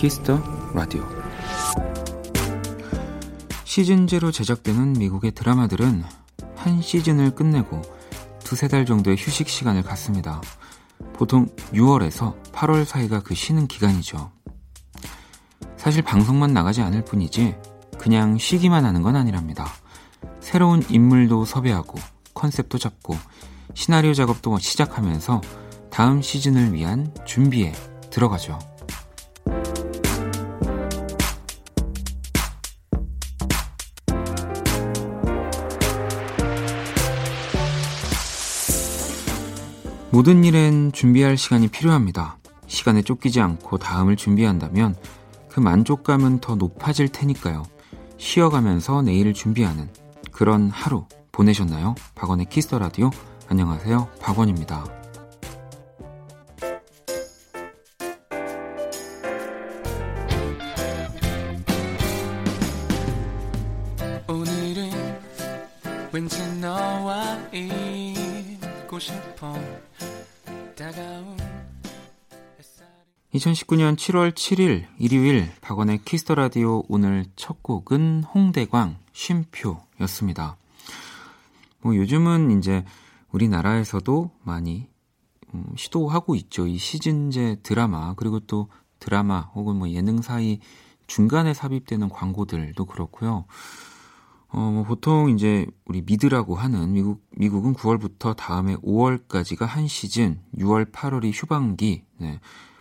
Kiss the Radio 시즌제로 제작되는 미국의 드라마들은 한 시즌을 끝내고 두세 달 정도의 휴식 시간을 갖습니다. 보통 6월에서 8월 사이가 그 쉬는 기간이죠. 사실 방송만 나가지 않을 뿐이지 그냥 쉬기만 하는 건 아니랍니다. 새로운 인물도 섭외하고 컨셉도 잡고 시나리오 작업도 시작하면서 다음 시즌을 위한 준비에 들어가죠. 모든 일엔 준비할 시간이 필요합니다. 시간에 쫓기지 않고 다음을 준비한다면 그 만족감은 더 높아질 테니까요. 쉬어가면서 내일을 준비하는 그런 하루 보내셨나요? 박원의 Kiss the Radio. 안녕하세요. 박원입니다. 2019년 7월 7일 일요일 박원의 키스터 라디오 오늘 첫 곡은 홍대광 쉼표였습니다. 뭐 요즘은 이제 우리나라에서도 많이 음, 시도하고 있죠. 이 시즌제 드라마 그리고 또 드라마 혹은 뭐 예능 사이 중간에 삽입되는 광고들도 그렇고요. 어, 뭐 보통 이제 우리 미드라고 하는 미국 미국은 9월부터 다음에 5월까지가 한 시즌, 6월, 8월이 휴방기. 네.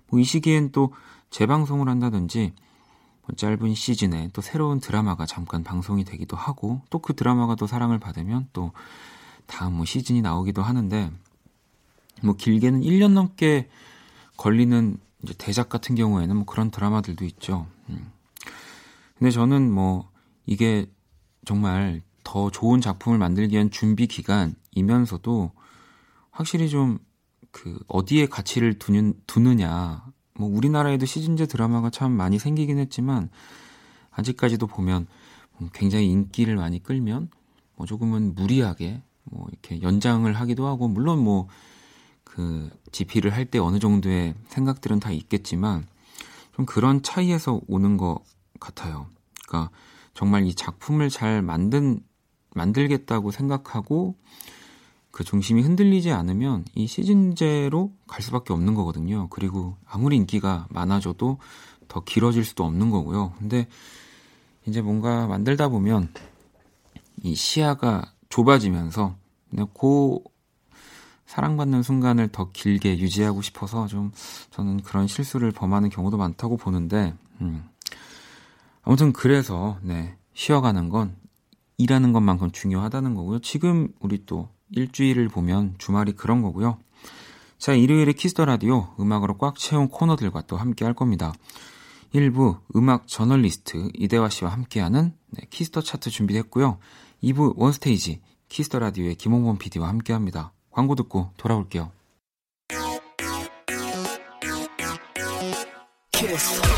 뭐 이 시기엔 또 재방송을 한다든지 뭐 짧은 시즌에 또 새로운 드라마가 잠깐 방송이 되기도 하고 또 그 드라마가 또 사랑을 받으면 또 다음 뭐 시즌이 나오기도 하는데 뭐 길게는 1년 넘게 걸리는 이제 대작 같은 경우에는 뭐 그런 드라마들도 있죠. 음. 근데 저는 뭐 이게 정말 더 좋은 작품을 만들기 위한 준비 기간이면서도 확실히 좀 그 어디에 가치를 두는, 두느냐. 뭐 우리나라에도 시즌제 드라마가 참 많이 생기긴 했지만 아직까지도 보면 굉장히 인기를 많이 끌면 뭐 조금은 무리하게 뭐 이렇게 연장을 하기도 하고 물론 뭐 그 지피를 할 때 어느 정도의 생각들은 다 있겠지만 좀 그런 차이에서 오는 것 같아요. 그러니까 정말 이 작품을 잘 만든 만들겠다고 생각하고 그 중심이 흔들리지 않으면 이 시즌제로 갈 수밖에 없는 거거든요. 그리고 아무리 인기가 많아져도 더 길어질 수도 없는 거고요. 근데 이제 뭔가 만들다 보면 이 시야가 좁아지면서 그 사랑받는 순간을 더 길게 유지하고 싶어서 좀 저는 그런 실수를 범하는 경우도 많다고 보는데 음. 아무튼 그래서 네, 쉬어가는 건 일하는 것만큼 중요하다는 거고요. 지금 우리 또 일주일을 보면 주말이 그런 거고요. 자, 일요일에 Kiss the Radio 음악으로 꽉 채운 코너들과 또 함께 할 겁니다. 1부 음악 저널리스트 이대화 씨와 함께하는 네, Kiss the Chart 준비됐고요. 2부 One Stage Kiss the Radio의 김홍범 PD와 함께합니다. 광고 듣고 돌아올게요. 키스.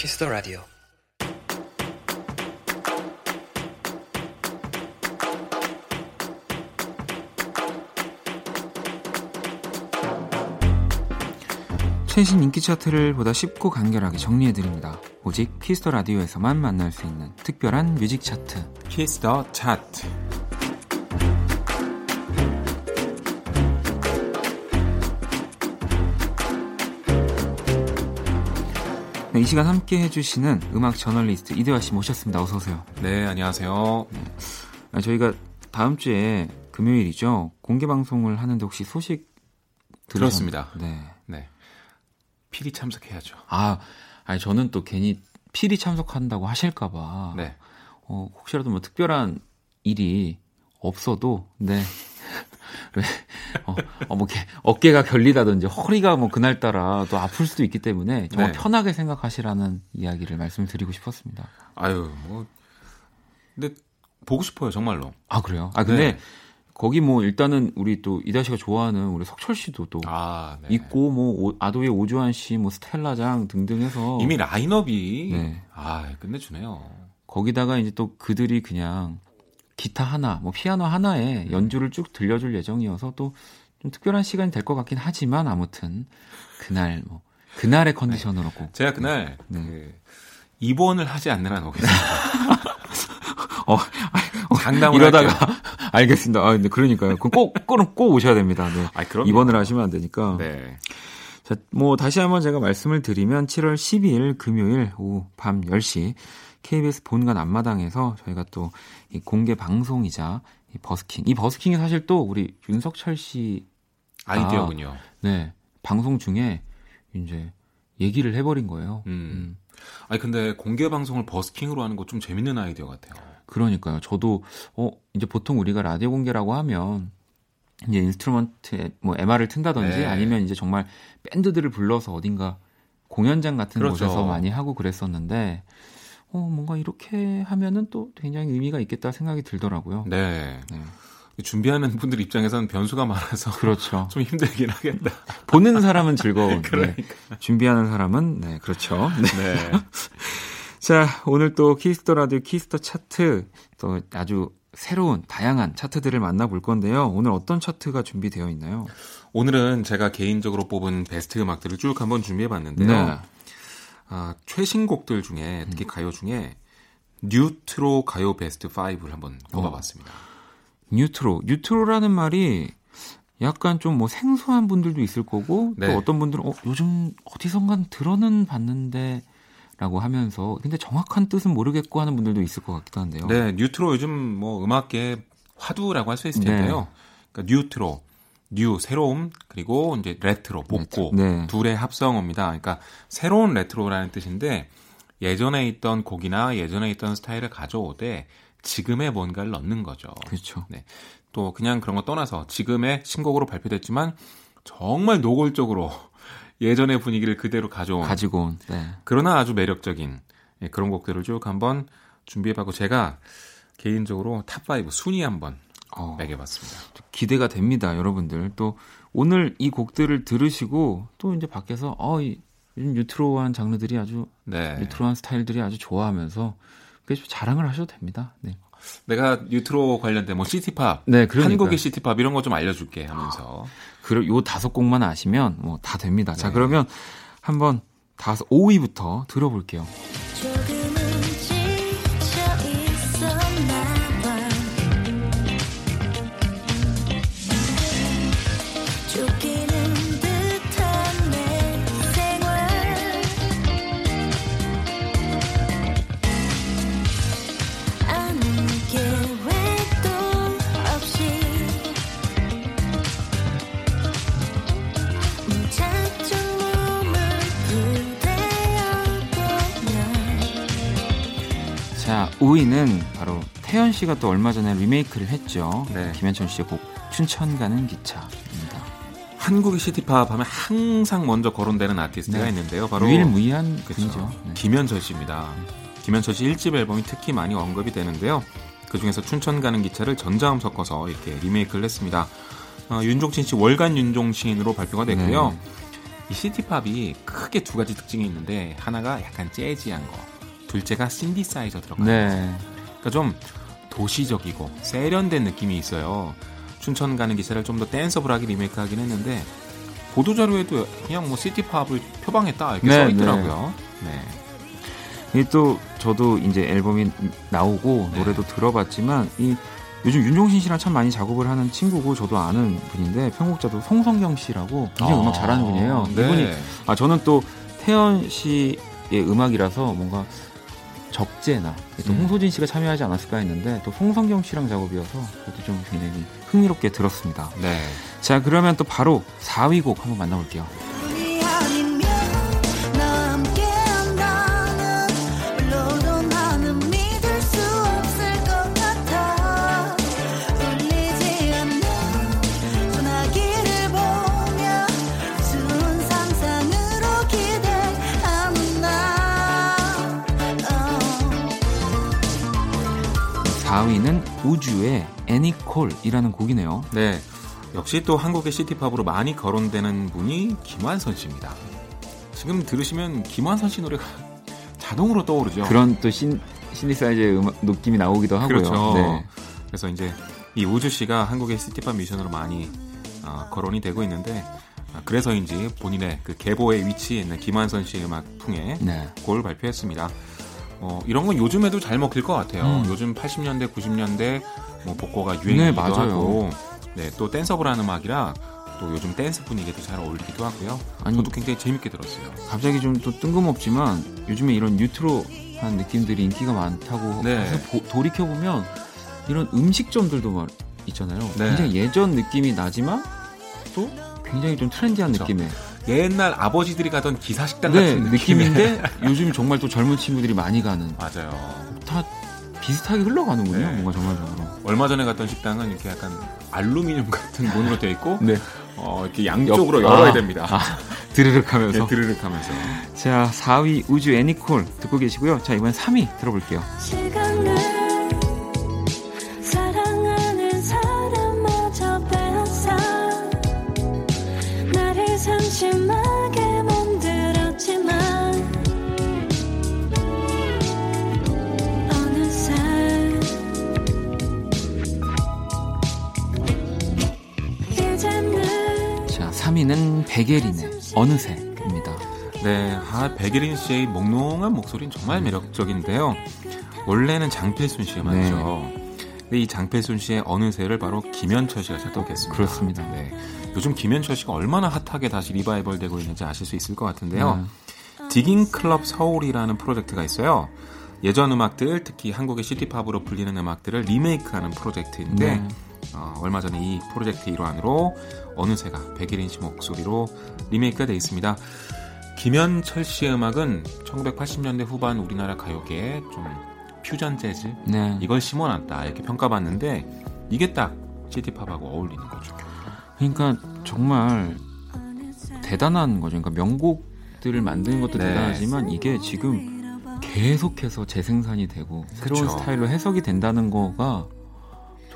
Kiss the Radio. 최신 인기 차트를 보다 쉽고 간결하게 정리해드립니다. 오직 Kiss the Radio에서만 만날 수 있는 특별한 뮤직 차트. Kiss the Chart. 네, 이 시간 함께 해주시는 음악 저널리스트 이대화 씨 모셨습니다. 어서 오세요. 네, 안녕하세요. 네. 아, 저희가 다음 주에 금요일이죠. 공개 방송을 하는데 혹시 소식 들었습니다. 네. 네. 필히 참석해야죠. 아, 아니 저는 또 괜히 필히 참석한다고 하실까봐. 네. 어, 혹시라도 뭐 특별한 일이 없어도 네 왜, 어, 어, 뭐, 어깨가 결리다든지 허리가 뭐 그날따라 또 아플 수도 있기 때문에 정말 네. 편하게 생각하시라는 이야기를 말씀드리고 싶었습니다. 아유, 뭐. 근데 보고 싶어요, 정말로. 아, 그래요? 아, 근데 네. 거기 뭐 일단은 우리 또 이다 씨가 좋아하는 우리 석철 씨도 또 아, 네. 있고 뭐 아도의 오주환 씨, 뭐 스텔라장 등등 해서 이미 라인업이 네. 아 끝내주네요. 거기다가 이제 또 그들이 그냥 기타 하나, 뭐 피아노 하나에 음. 연주를 쭉 들려줄 예정이어서 또 좀 특별한 시간이 될 것 같긴 하지만 아무튼 그날 뭐 그날의 컨디션으로 꼭 제가 그날 네. 그 입원을 하지 않느라 오겠습니다. 어, 장담을 이러다가 할게요. 알겠습니다. 아, 그러니까요. 그럼 꼭, 꼭, 꼭 오셔야 됩니다. 네. 아, 그럼 입원을 하시면 안 되니까. 네. 자, 뭐 다시 한번 제가 말씀을 드리면 7월 12일 금요일 오후 밤 10시 KBS 본관 앞마당에서 저희가 또이 공개 방송이자 이 버스킹. 이 버스킹이 사실 또 우리 윤석철 씨 아이디어군요. 네, 방송 중에 이제 얘기를 해버린 거예요. 음. 아니 근데 공개 방송을 버스킹으로 하는 거 좀 재밌는 아이디어 같아요. 그러니까요. 저도 어 이제 보통 우리가 라디오 공개라고 하면 이제 instrument 뭐 MR을 튼다든지 네. 아니면 이제 정말 밴드들을 불러서 어딘가 공연장 같은 그렇죠. 곳에서 많이 하고 그랬었는데 어 뭔가 이렇게 하면은 또 굉장히 의미가 있겠다 생각이 들더라고요. 네. 네. 준비하는 분들 입장에서는 변수가 많아서 그렇죠. 좀 힘들긴 하겠다. 보는 사람은 즐거운. 네. 그러니까. 준비하는 사람은 네 그렇죠. 네. 네. 자, 오늘 또 Kiss the Radio Kiss the Chart 또 아주 새로운 다양한 차트들을 만나볼 건데요. 오늘 어떤 차트가 준비되어 있나요? 오늘은 제가 개인적으로 뽑은 베스트 음악들을 쭉 한번 준비해 봤는데요. 네. 아, 최신 곡들 중에 특히 가요 중에 뉴트로 가요 베스트 5를 한번 뽑아봤습니다. 뉴트로. 뉴트로라는 말이 약간 좀 뭐 생소한 분들도 있을 거고 네. 또 어떤 분들은 어, 요즘 어디선가 들어는 봤는데 라고 하면서 근데 정확한 뜻은 모르겠고 하는 분들도 있을 것 같기도 한데요. 네, 뉴트로 요즘 뭐 음악계 화두라고 할 수 있을 텐데요. 그러니까 뉴트로, new 새로움 그리고 이제 레트로 복고 네. 둘의 합성어입니다. 그러니까 새로운 레트로라는 뜻인데 예전에 있던 곡이나 예전에 있던 스타일을 가져오되 지금의 뭔가를 넣는 거죠. 그렇죠. 네. 또 그냥 그런 거 떠나서 지금의 신곡으로 발표됐지만 정말 노골적으로 예전의 분위기를 그대로 가져온 가지고 온. 네. 그러나 아주 매력적인 예, 그런 곡들을 쭉 한번 준비해봤고 제가 개인적으로 top 5 순위 한번 어, 매겨봤습니다. 기대가 됩니다, 여러분들. 또 오늘 이 곡들을 들으시고 또 이제 밖에서 어, 이 요즘 뉴트로한 장르들이 아주 네. 뉴트로한 스타일들이 아주 좋아하면서 그래서 자랑을 하셔도 됩니다. 네. 내가 뉴트로 관련된 뭐 city pop, 네, 그러니까요. 한국의 city pop 이런 거 좀 알려줄게 하면서 그, 요 다섯 곡만 아시면 뭐 다 됩니다. 자, 네. 그러면 한번 다섯, 5위부터 들어볼게요. 5위는 바로 태연 씨가 또 얼마 전에 리메이크를 했죠. 네. 김현철 씨의 곡 춘천 가는 기차입니다. 한국의 시티팝 하면 항상 먼저 거론되는 아티스트가 네. 있는데요. 바로 유일무이한 그쵸. 분이죠. 네. 김현철 씨입니다. 김현철 씨 1집 앨범이 특히 많이 언급이 되는데요. 그 중에서 춘천 가는 기차를 전자음 섞어서 이렇게 리메이크를 했습니다. 어, 윤종신 씨 월간 윤종신으로 발표가 됐고요. 네. 이 시티팝이 크게 두 가지 특징이 있는데 하나가 약간 재즈한 거, 둘째가 신디사이저 들어가요. 네. 그러니까 좀 도시적이고 세련된 느낌이 있어요. 춘천 가는 기차를 좀 더 댄서블하게 리메이크하긴 했는데 보도 자료에도 그냥 뭐 시티팝을 표방했다 이렇게 네, 써 있더라고요. 네. 이또 저도 이제 앨범이 나오고 네. 노래도 들어봤지만 이 요즘 윤종신 씨랑 참 많이 작업을 하는 친구고 저도 아는 분인데 편곡자도 송성경 씨라고 굉장히 음악 잘하는 분이에요. 네. 이분이 아 저는 또 태연 씨의 음악이라서 뭔가 적재나 또 음. 홍소진 씨가 참여하지 않았을까 했는데 또 송성경 씨랑 작업이어서 저도 좀 굉장히 흥미롭게 들었습니다. 네. 자 그러면 또 바로 4위 곡 한번 만나볼게요. 우주의 애니콜이라는 곡이네요. 네. 역시 또 한국의 시티팝으로 많이 거론되는 분이 김완선 씨입니다. 지금 들으시면 김완선 씨 노래가 자동으로 떠오르죠. 그런 또 신, 신디사이즈의 음악 느낌이 나오기도 하고요. 그렇죠. 네. 그래서 이제 이 우주 씨가 한국의 시티팝 뮤지션으로 많이 어, 거론이 되고 있는데 아, 그래서인지 본인의 그 계보에 위치해 있는 김한선 씨의 음악 풍에 네. 곡을 발표했습니다. 어, 이런 건 요즘에도 잘 먹힐 것 같아요. 음. 요즘 80년대, 90년대 뭐 복고가 유행이기도 네, 맞아요. 하고, 네, 또 danceable한 음악이라 또 요즘 댄스 분위기도 잘 어울리기도 하고요. 아니- 저도 굉장히 재밌게 들었어요. 갑자기 좀 또 뜬금없지만 요즘에 이런 뉴트로한 느낌들이 인기가 많다고 네. 해서 보- 돌이켜 보면 이런 음식점들도 막 있잖아요. 네. 굉장히 예전 느낌이 나지만 또 굉장히 좀 trendy한 그쵸. 느낌의 옛날 아버지들이 가던 기사식당 네, 같은 느낌인데 요즘 정말 또 젊은 친구들이 많이 가는 맞아요. 다 비슷하게 흘러가는군요. 네. 뭔가 전반적으로. 얼마 전에 갔던 식당은 이렇게 약간 알루미늄 같은 문으로 되어 있고 네. 어, 이렇게 양쪽으로 옆- 열어야 아, 됩니다. 아, 드르륵 하면서. 네, 드르륵 하면서. 자, 4위 우주 애니콜 듣고 계시고요. 자, 이번엔 3위 들어볼게요. 백예린의 어느새입니다. 네, 아, 백예린 씨의 몽롱한 목소리는 정말 매력적인데요. 원래는 장필순 씨가 맞죠. 근데 이 장필순 씨의 어느새를 바로 김현철 씨가 작곡했습니다. 그렇습니다. 네. 요즘 김현철 씨가 얼마나 핫하게 다시 리바이벌 되고 있는지 아실 수 있을 것 같은데요. 네. 디깅 클럽 서울이라는 프로젝트가 있어요. 예전 음악들, 특히 한국의 시티팝으로 불리는 음악들을 리메이크하는 프로젝트인데 네. 어, 얼마 전에 이 프로젝트 일환으로 어느새가 백예린 씨 목소리로 리메이크가 돼 있습니다. 김현철 씨의 음악은 1980년대 후반 우리나라 가요계에 좀 퓨전 재즈 네. 이걸 심어놨다 이렇게 평가받는데 이게 딱 시티팝하고 어울리는 거죠. 그러니까 정말 대단한 거죠. 그러니까 명곡들을 만드는 것도 네. 대단하지만 이게 지금 계속해서 재생산이 되고 새로운 그쵸. 스타일로 해석이 된다는 거가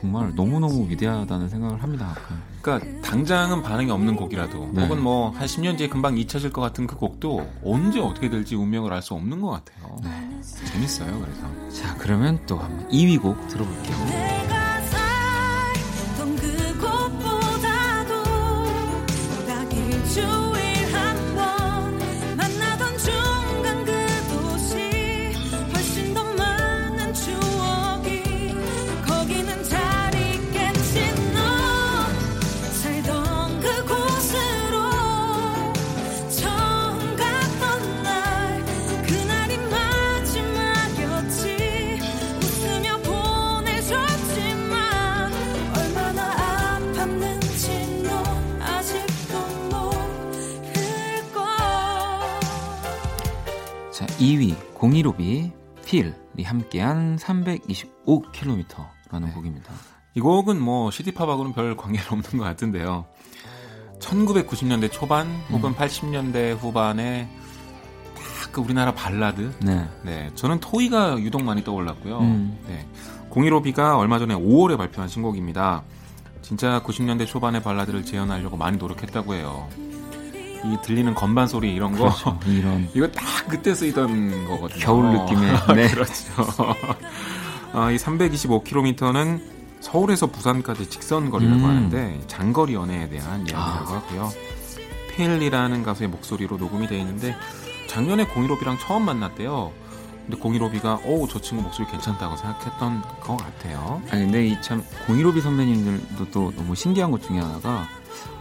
정말 너무너무 위대하다는 생각을 합니다. 그러니까 당장은 반응이 없는 곡이라도 네. 혹은 뭐 한 10년 뒤에 금방 잊혀질 것 같은 그 곡도 언제 어떻게 될지 운명을 알 수 없는 것 같아요. 재밌어요. 그래서 자, 그러면 또 한번 2위 곡 들어볼게요. 2위 015비 필이 함께한 325km라는 곡입니다. 이 곡은 뭐 시티팝하고는 별 관계가 없는 것 같은데요. 1990년대 초반 혹은 80년대 후반에 딱 그 우리나라 발라드 네. 네, 저는 토이가 유독 많이 떠올랐고요. 음. 네, 015B가 얼마 전에 5월에 발표한 신곡입니다. 진짜 90년대 초반의 발라드를 재현하려고 많이 노력했다고 해요. 이 들리는 건반 소리 이런 거 그렇죠. 이런 이거 딱 그때 쓰이던 거거든요. 겨울 느낌의 네. 그렇죠. 아, 이 325km는 서울에서 부산까지 직선 거리라고 음. 하는데 장거리 연애에 대한 이야기라고 아. 하고요. 페일리라는 가수의 목소리로 녹음이 되어 있는데 작년에 015B랑 처음 만났대요. 근데 015B가 오, 저 친구 목소리 괜찮다고 생각했던 것 같아요. 아니 근데 이참 015비 선배님들도 또 너무 신기한 것 중에 하나가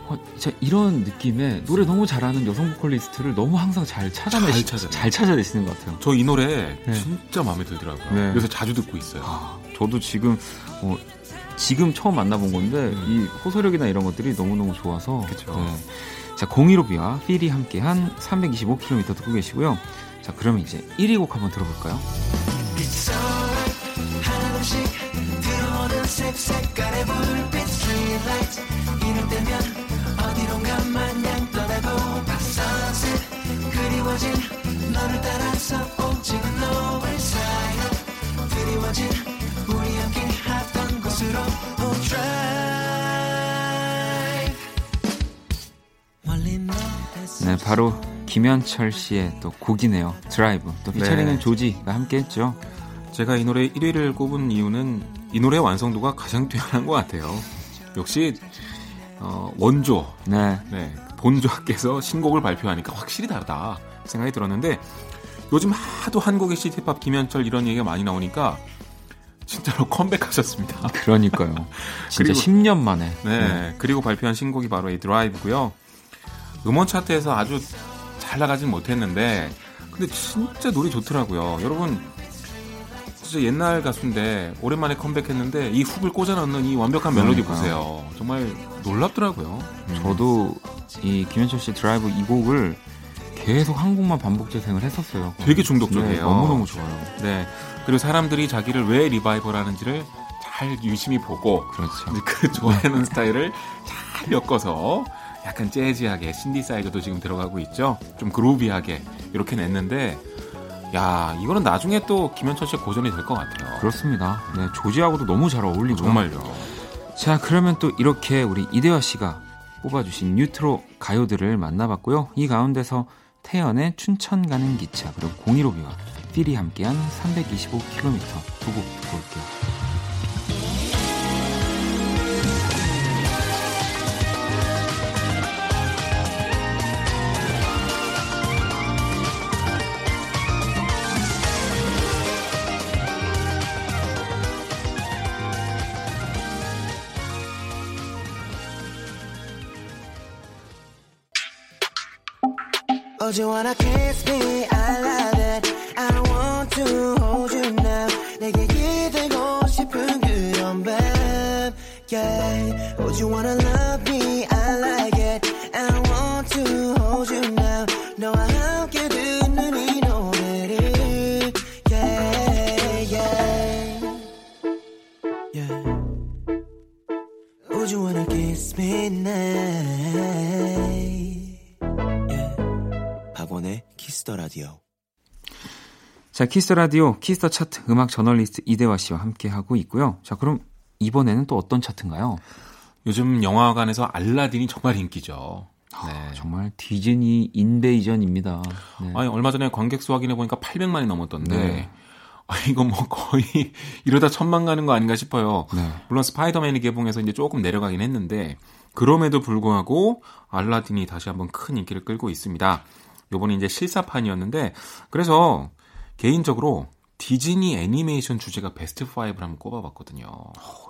어, 진짜 이런 느낌의 노래 너무 잘하는 여성 보컬리스트를 너무 항상 잘 찾아내시 잘. 잘 찾아내시는 것 같아요. 저 이 노래 네. 진짜 마음에 들더라고요. 네. 요새 자주 듣고 있어요. 아, 저도 지금 어, 지금 처음 만나본 건데 이 호소력이나 이런 것들이 너무 너무 좋아서. 네. 자 015비와 필이 함께한 325km 듣고 계시고요. 자 그러면 이제 1위 곡 한번 들어볼까요? 네, 바로 김현철 씨의 또 곡이네요. 드라이브. 또 피처링은 네. 조지가 함께 했죠. 제가 이 노래 1위를 꼽은 이유는 이 노래 완성도가 가장 뛰어난 것 같아요. 역시 어, 원조, 네. 네, 본조께서 신곡을 발표하니까 확실히 다르다 생각이 들었는데 요즘 하도 한국의 시티팝 김현철 이런 얘기가 많이 나오니까 진짜로 컴백하셨습니다. 그러니까요. 진짜 그리고- 10년 만에. 네, 그리고 발표한 신곡이 바로 이 드라이브고요. 음원 차트에서 아주 잘 나가진 못했는데 근데 진짜 노래 좋더라고요. 여러분 진짜 옛날 가수인데 오랜만에 컴백했는데 이 훅을 꽂아 넣는 이 완벽한 멜로디 그러니까요. 보세요. 정말 놀랍더라고요. 음. 저도 이 김현철 씨 드라이브 이 곡을 계속 한 곡만 반복 재생을 했었어요. 되게 중독적이에요. 네, 너무너무 좋아요. 네. 그리고 사람들이 자기를 왜 리바이벌 하는지를 잘 유심히 보고 그렇죠. 그 좋아하는 스타일을 잘 엮어서 약간 재즈하게 신디사이저도 지금 들어가고 있죠. 좀 그루비하게 이렇게 냈는데 야 이거는 나중에 또 김현철 씨의 고전이 될 것 같아요. 그렇습니다. 네, 조지하고도 너무 잘 어울리고. 정말요. 자, 그러면 또 이렇게 우리 이대화 씨가 뽑아주신 뉴트로 가요들을 만나봤고요. 이 가운데서 태연의 춘천 가는 기차 그리고 공일오비와 필이 함께한 325km 두곡 올게요. Oh, do you wanna kiss me? I love it. I want to hold you now. 내게 기대고 싶은 그런 밤. Yeah. Oh, do you wanna love me? 자, Kiss Radio Kiss the Chart 음악 저널리스트 이대화 씨와 함께 하고 있고요. 자, 그럼 이번에는 또 어떤 차트인가요? 요즘 영화관에서 알라딘이 정말 인기죠. 네. 정말 디즈니 invasion입니다. 네. 아니 얼마 전에 관객 수 확인해 보니까 800만이 넘었던데. 네. 아 이거 뭐 거의 이러다 천만 가는 거 아닌가 싶어요. 네. 물론 스파이더맨이 개봉해서 이제 조금 내려가긴 했는데 그럼에도 불구하고 알라딘이 다시 한번 큰 인기를 끌고 있습니다. 요번에 이제 실사판이었는데 그래서 개인적으로 디즈니 애니메이션 주제가 베스트 5를 한번 꼽아봤거든요.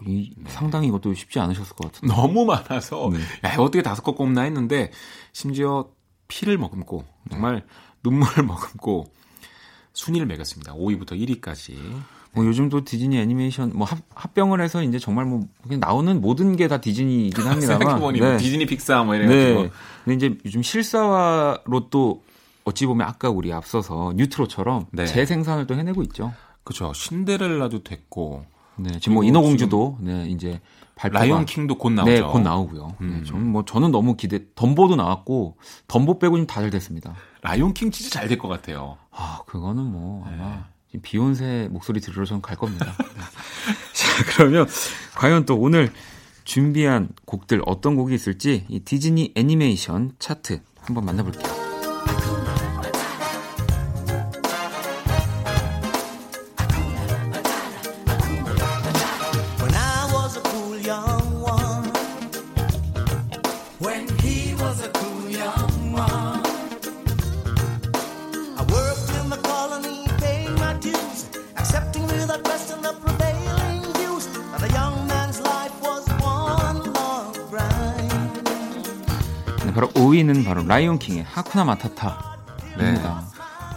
이, 상당히 이것도 쉽지 않으셨을 것 같은데. 너무 많아서 네. 야 어떻게 다섯 것 꼽나 했는데 심지어 피를 머금고 정말 눈물을 머금고 순위를 매겼습니다. 5위부터 1위까지. 뭐 요즘도 디즈니 애니메이션 뭐 합, 합병을 해서 이제 정말 뭐 그냥 나오는 모든 게 다 디즈니이긴 합니다만. 생각해보니 뭐 네. 디즈니 픽사 뭐 이래가지고 네. 근데 이제 요즘 실사화로 또 어찌 보면 아까 우리 앞서서 뉴트로처럼 네. 재생산을 또 해내고 있죠. 그죠 신데렐라도 됐고 네, 지금 뭐 인어공주도 네 이제 발표가 라이온 킹도 곧 나오죠. 네, 곧 나오고요. 음. 네, 저는 뭐 저는 너무 기대. 덤보도 나왔고 덤보 빼고 지금 다들 됐습니다. 라이온 킹 진짜 잘 될 것 같아요. 아, 그거는 뭐 네. 아마 비욘세 목소리 들으러 저는 갈 겁니다. 네. 자, 그러면 과연 또 오늘 준비한 곡들 어떤 곡이 있을지 이 디즈니 애니메이션 차트 한번 만나볼게요. 라이온 킹의 하쿠나 마타타입니다.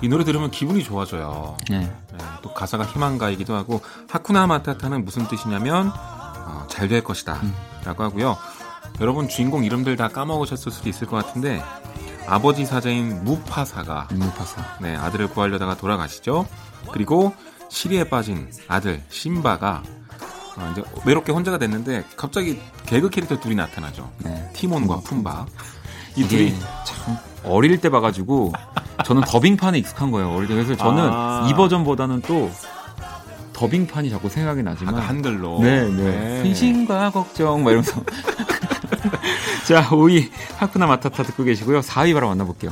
이 노래 들으면 기분이 좋아져요. 네. 네, 또 가사가 희망가이기도 하고 하쿠나 마타타는 무슨 뜻이냐면 어, 잘될 것이다 라고 하고요. 여러분 주인공 이름들 다 까먹으셨을 수도 있을 것 같은데 아버지 사자인 무파사가 무파사. 네, 아들을 구하려다가 돌아가시죠. 그리고 시리에 빠진 아들 신바가 어, 이제 외롭게 혼자가 됐는데 갑자기 개그 캐릭터 둘이 나타나죠. 네. 티몬과 푼바. 이 둘이 참 어릴 때 봐가지고 저는 더빙판에 익숙한 거예요. 어릴 때 그래서 저는 아. 이 버전보다는 또 더빙판이 자꾸 생각이 나지만 한글로 네, 네. 근심과 걱정 막 이러면서 자 5위 하쿠나 마타타 듣고 계시고요. 4위 바로 만나볼게요.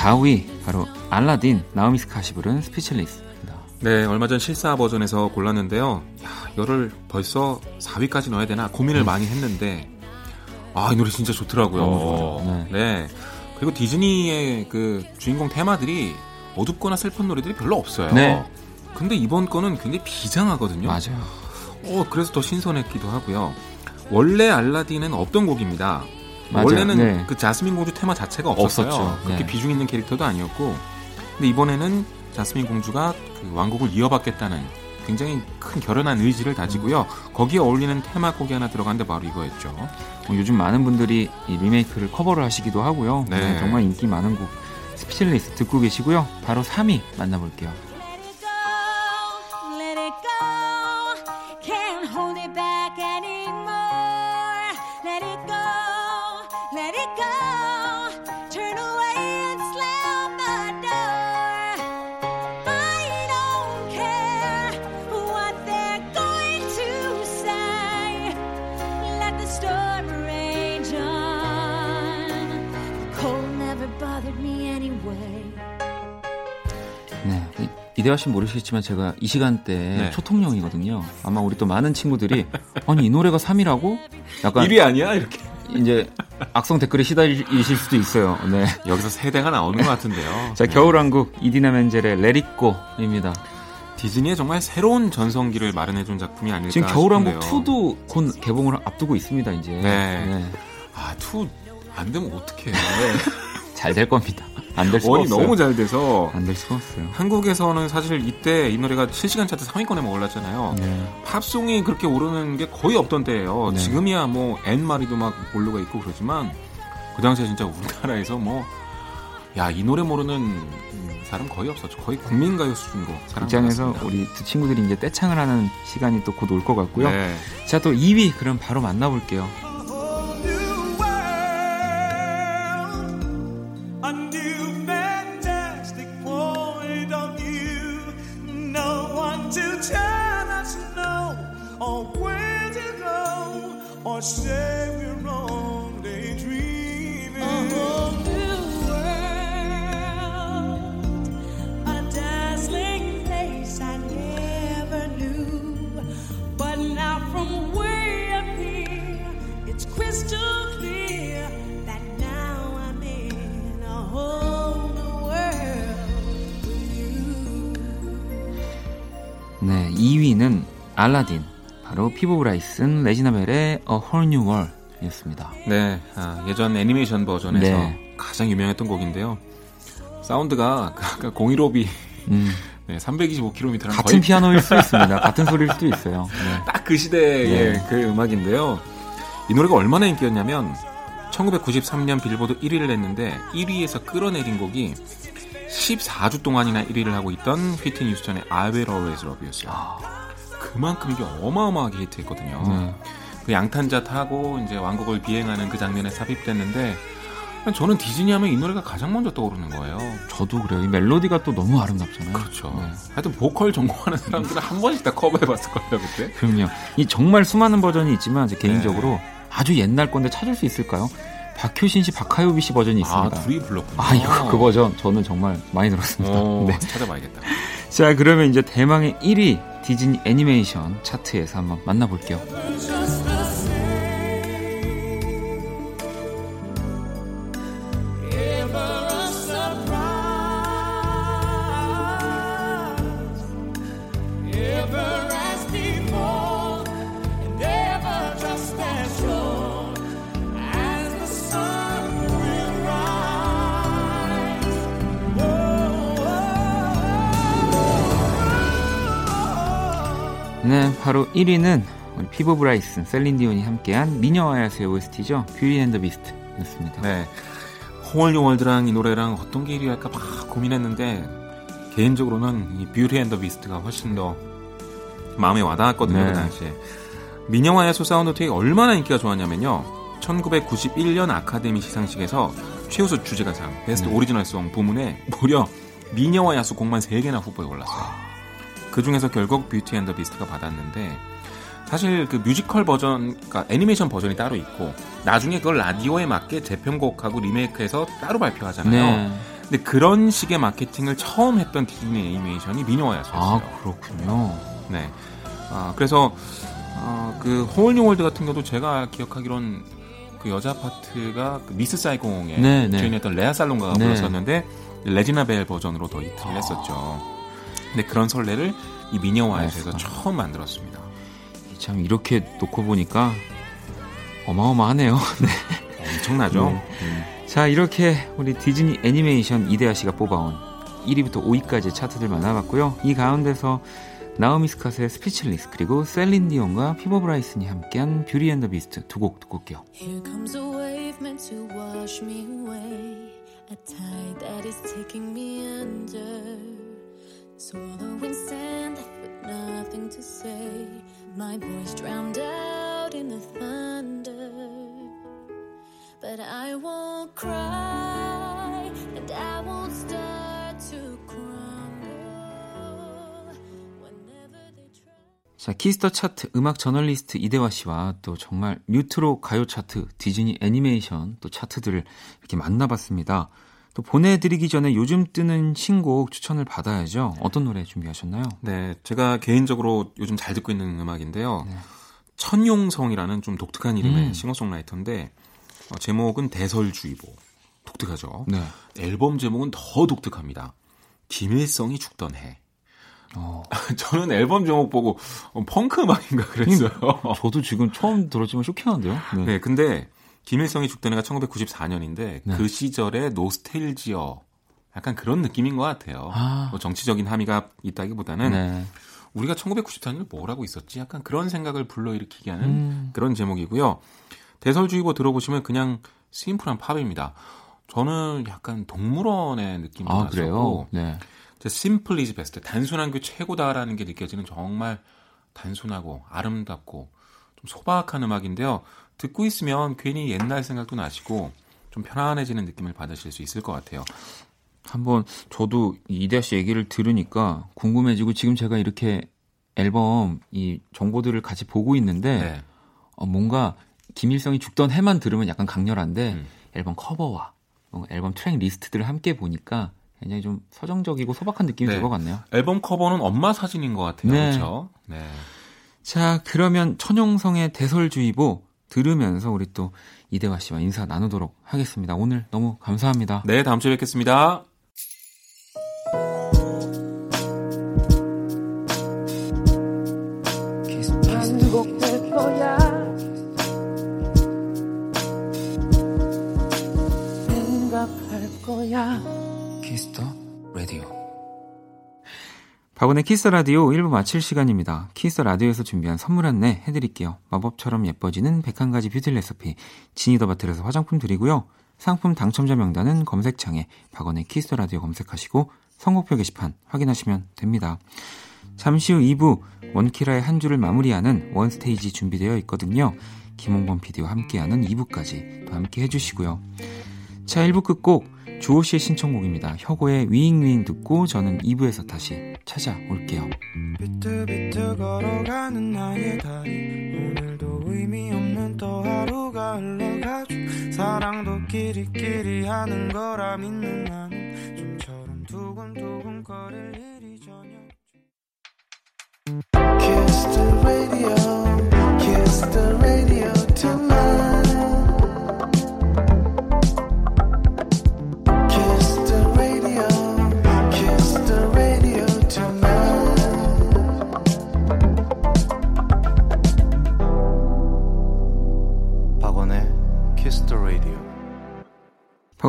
4위 바로 알라딘 나오미 스콧이 부른 Speechless입니다. 네, 얼마 전 실사 버전에서 골랐는데요. 야, 이거를 벌써 4위까지 넣어야 되나 고민을 많이 했는데 아, 이 노래 진짜 좋더라고요. 너무 좋아요. 네. 그리고 디즈니의 그 주인공 테마들이 어둡거나 슬픈 노래들이 별로 없어요. 네. 근데 이번 거는 굉장히 비장하거든요. 맞아요. 어, 그래서 더 신선했기도 하고요. 원래 알라딘은 없던 곡입니다. 맞아요. 원래는 네. 그 자스민 공주 테마 자체가 없었어요. 없었죠. 그렇게 네. 비중 있는 캐릭터도 아니었고, 근데 이번에는 자스민 공주가 그 왕국을 이어받겠다는 굉장히 큰 결연한 의지를 다지고요. 거기에 어울리는 테마곡이 하나 들어간데 바로 이거였죠. 뭐 요즘 많은 분들이 이 리메이크를 커버를 하시기도 하고요. 네. 네, 정말 인기 많은 곡 Speechless 듣고 계시고요. 바로 3위 만나볼게요. 이- 이대화 씨는 모르시겠지만 제가 이 시간대 네. 초통령이거든요. 아마 우리 또 많은 친구들이 아니 이 노래가 3위라고? 약간 1위 아니야? 이렇게. 이제 악성 댓글에 시달리실 수도 있어요. 네. 여기서 세대가 나오는 것 같은데요. 자, 네. 겨울왕국 이디나 멘젤의 레리꼬입니다. 디즈니의 정말 새로운 전성기를 마련해준 작품이 아닐까 지금 겨울왕국 싶은데요. 2도 곧 개봉을 앞두고 있습니다, 이제. 네. 아, 투안 되면 어떡해. 잘 될 겁니다. 안될 수가 원이 없어요. 너무 잘 돼서 안 될 수가 없어요. 한국에서는 사실 이때 이 노래가 실시간 차트 3위권에 올랐잖아요. 네. 팝송이 그렇게 오르는 게 거의 없던 때예요. 네. 지금이야 뭐 N마리도 막 올라가 있고 그러지만 그 당시에 진짜 우리나라에서 뭐 야, 이 노래 모르는 음, 사람 거의 없었죠. 거의 국민가요 수준으로 극장에서 우리 두 친구들이 이제 떼창을 하는 시간이 또 곧 올 것 같고요. 네. 자, 또 2위 그럼 바로 만나볼게요. 알라딘. 바로 피부 브라이슨, 레지나 벨의 A Whole New World 이었습니다. 네, 아, 예전 애니메이션 버전에서 네. 가장 유명했던 곡인데요. 사운드가 아까 015B 음, 네, 325km랑 같은 피아노일 수도 있습니다. 같은 소리일 수도 있어요. 네. 딱그 시대의 네. 그 음악인데요. 이 노래가 얼마나 인기였냐면 1993년 빌보드 1위를 했는데 1위에서 끌어내린 곡이 14주 동안이나 1위를 하고 있던 휘트니 휴스턴의 I Will Always Love You였어요. 그만큼 이게 어마어마하게 히트했거든요. 네. 그 양탄자 타고 이제 왕국을 비행하는 그 장면에 삽입됐는데 저는 디즈니 하면 이 노래가 가장 먼저 떠오르는 거예요. 저도 그래요. 이 멜로디가 또 너무 아름답잖아요. 그렇죠. 네. 하여튼 보컬 전공하는 사람들은 한 번씩 다 커버해봤을 거예요 그때. 그럼요. 이 정말 수많은 버전이 있지만 제 개인적으로 네. 아주 옛날 건데 찾을 수 있을까요? 박효신 씨, 박하요비 씨 버전이 아 있습니다. 둘이 불렀군요. 아, 이거 그 버전 저는 정말 많이 들었습니다. 오, 네. 찾아봐야겠다. 자, 그러면 이제 대망의 1위 디즈니 애니메이션 차트에서 한번 만나볼게요. 네, 바로 1위는 우리 피보 브라이슨, 셀린 디온이 함께한 미녀와 야수의 OST죠. Beauty and the Beast였습니다. 네. 홍월용월드랑 이 노래랑 어떤 게 1위 할까 막 고민했는데 개인적으로는 이 Beauty and the Beast가 훨씬 더 마음에 와닿았거든요 네. 그 당시에 미녀와 야수 사운드 트랙이 얼마나 인기가 좋았냐면요 1991년 아카데미 시상식에서 최우수 주제가상 베스트 네. Original Song 부문에 무려 미녀와 야수 곡만 3개나 후보에 올랐어요 그 중에서 결국 Beauty and the Beast가 받았는데 사실 그 뮤지컬 버전, 그러니까 애니메이션 버전이 따로 있고 나중에 그걸 라디오에 맞게 재편곡하고 리메이크해서 따로 발표하잖아요. 네. 근데 그런 식의 마케팅을 처음 했던 디즈니 애니메이션이 미녀와였어요. 아, 그렇군요. 네. 아, 그래서 어, 그 Whole New World 같은 경우도 제가 기억하기론 그 여자 파트가 그 미스 사이공의 네, 네. 주인이었던 레아 살롱가가 네. 불렀었는데 레지나 벨 버전으로 더 히트를 했었죠. 근데 그런 선례를 이 미녀와 야수에서 네. 처음 만들었습니다. 참 이렇게 놓고 보니까 어마어마하네요. 네. 엄청나죠? 네. 음. 자, 이렇게 우리 디즈니 애니메이션 이대하 씨가 뽑아온 1위부터 5위까지 차트들 만나봤고요. 이 가운데서 나오미 스캇의 Speechless 그리고 셀린 디온과 피보 브라이슨이 함께한 Beauty and the Beast 두 곡 듣고 올게요. Here comes a wave meant to wash me away. A tide that is taking me under. Swallowing sand with nothing to say. My voice drowned out in the thunder. But I won't cry and I won't start to crumble. Whenever they try. 자, 키스터 차트 음악 저널리스트 이대화 씨와 또 정말 뉴트로 가요 차트, 디즈니 애니메이션 또 차트들을 이렇게 만나봤습니다. 또 보내드리기 전에 요즘 뜨는 신곡 추천을 받아야죠. 어떤 노래 준비하셨나요? 네, 제가 개인적으로 요즘 잘 듣고 있는 음악인데요. 천용성이라는 좀 독특한 이름의 음. 싱어송라이터인데 어, 제목은 대설주의보. 독특하죠. 네. 앨범 제목은 더 독특합니다. 김일성이 죽던 해. 어, 저는 앨범 제목 보고 어, 펑크 음악인가 그랬어요. 저도 지금 처음 들었지만 쇼킹한데요? 네. 네, 근데 김일성이 죽던 해가 1994년인데 네. 그 시절의 노스텔지어 약간 그런 느낌인 것 같아요. 아. 뭐 정치적인 함의가 있다기보다는 네. 우리가 1994년에 뭘 하고 있었지? 약간 그런 생각을 불러일으키게 하는 음. 그런 제목이고요. 대설주의보 들어보시면 그냥 심플한 팝입니다. 저는 약간 동물원의 느낌도 아, 났었고 그래요? 네. 심플 이즈 베스트 단순한 게 최고다라는 게 느껴지는 정말 단순하고 아름답고 좀 소박한 음악인데요. 듣고 있으면 괜히 옛날 생각도 나시고 좀 편안해지는 느낌을 받으실 수 있을 것 같아요. 한번 저도 이 이대하 씨 얘기를 들으니까 궁금해지고 지금 제가 이렇게 앨범 이 정보들을 같이 보고 있는데 네. 어, 뭔가 김일성이 죽던 해만 들으면 약간 강렬한데 음. 앨범 커버와 어, 앨범 트랙 리스트들을 함께 보니까 굉장히 좀 서정적이고 소박한 느낌이 네. 들것 같네요. 앨범 커버는 엄마 사진인 것 같아요. 네. 그렇죠? 네. 자, 그러면 천용성의 대설주의보 들으면서 우리 또 이대화 씨와 인사 나누도록 하겠습니다. 오늘 너무 감사합니다. 네, 다음 주에 뵙겠습니다. 박원의 키스 라디오 1부 마칠 시간입니다. 키스 라디오에서 준비한 선물 안내 해드릴게요. 마법처럼 예뻐지는 101가지 뷰티 레시피 지니더 바틀에서 화장품 드리고요. 상품 당첨자 명단은 검색창에 박원의 키스 라디오 검색하시고 선곡표 게시판 확인하시면 됩니다. 잠시 후 2부 원키라의 한 주를 마무리하는 원스테이지 준비되어 있거든요. 김홍범 PD와 함께하는 2부까지 또 함께 해주시고요. 자, 1부 끝곡 주호 씨의 신청곡입니다. 혁오의 위잉위잉 듣고 저는 2부에서 다시 찾아올게요. 비틀비틀 걸어가는 나의 다리 오늘도 의미 없는 또 하루가 흘러가죠 사랑도 끼리끼리 하는 거라 믿는 나는 좀처럼 두근두근 거릴 일이 전혀 the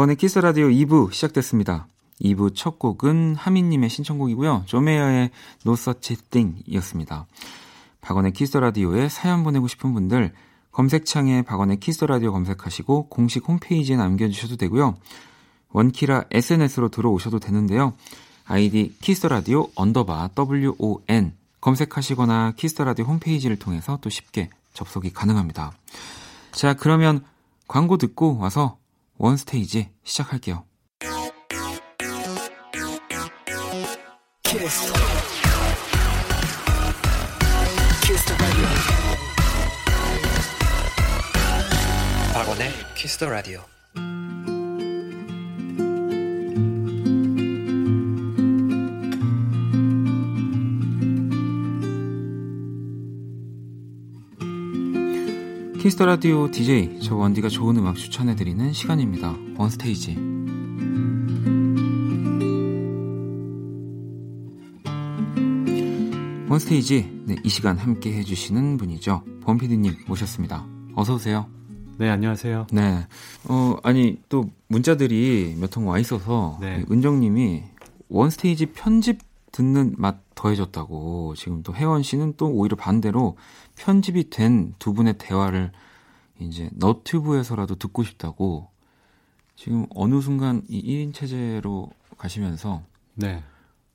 박원의 키스 라디오 2부 시작됐습니다. 2부 첫 곡은 하민님의 신청곡이고요. 존 메이어의 No Such Thing이었습니다. 박원의 키스 라디오에 사연 보내고 싶은 분들 검색창에 박원의 키스 라디오 검색하시고 공식 홈페이지에 남겨주셔도 되고요. 원키라 SNS로 들어오셔도 되는데요. 아이디 키스 라디오 언더바 WON 검색하시거나 키스 라디오 홈페이지를 통해서 또 쉽게 접속이 가능합니다. 자, 그러면 광고 듣고 와서 원 스테이지 시작할게요. Kiss. Kiss the radio. 박원의 키스 더 라디오. 키스 더 라디오 DJ 저 원디가 좋은 음악 추천해 드리는 시간입니다. 원스테이지. 원스테이지 네, 이 시간 함께 해주시는 분이죠. 범피디님 모셨습니다. 어서 오세요. 네, 안녕하세요. 네. 어, 아니, 또 문자들이 몇 통 와 있어서 네. 은정님이 원스테이지 편집 듣는 맛 더해졌다고 지금 또 혜원 씨는 또 오히려 반대로 편집이 된 두 분의 대화를 이제 너튜브에서라도 듣고 싶다고 지금 어느 순간 이 1인 체제로 가시면서 네.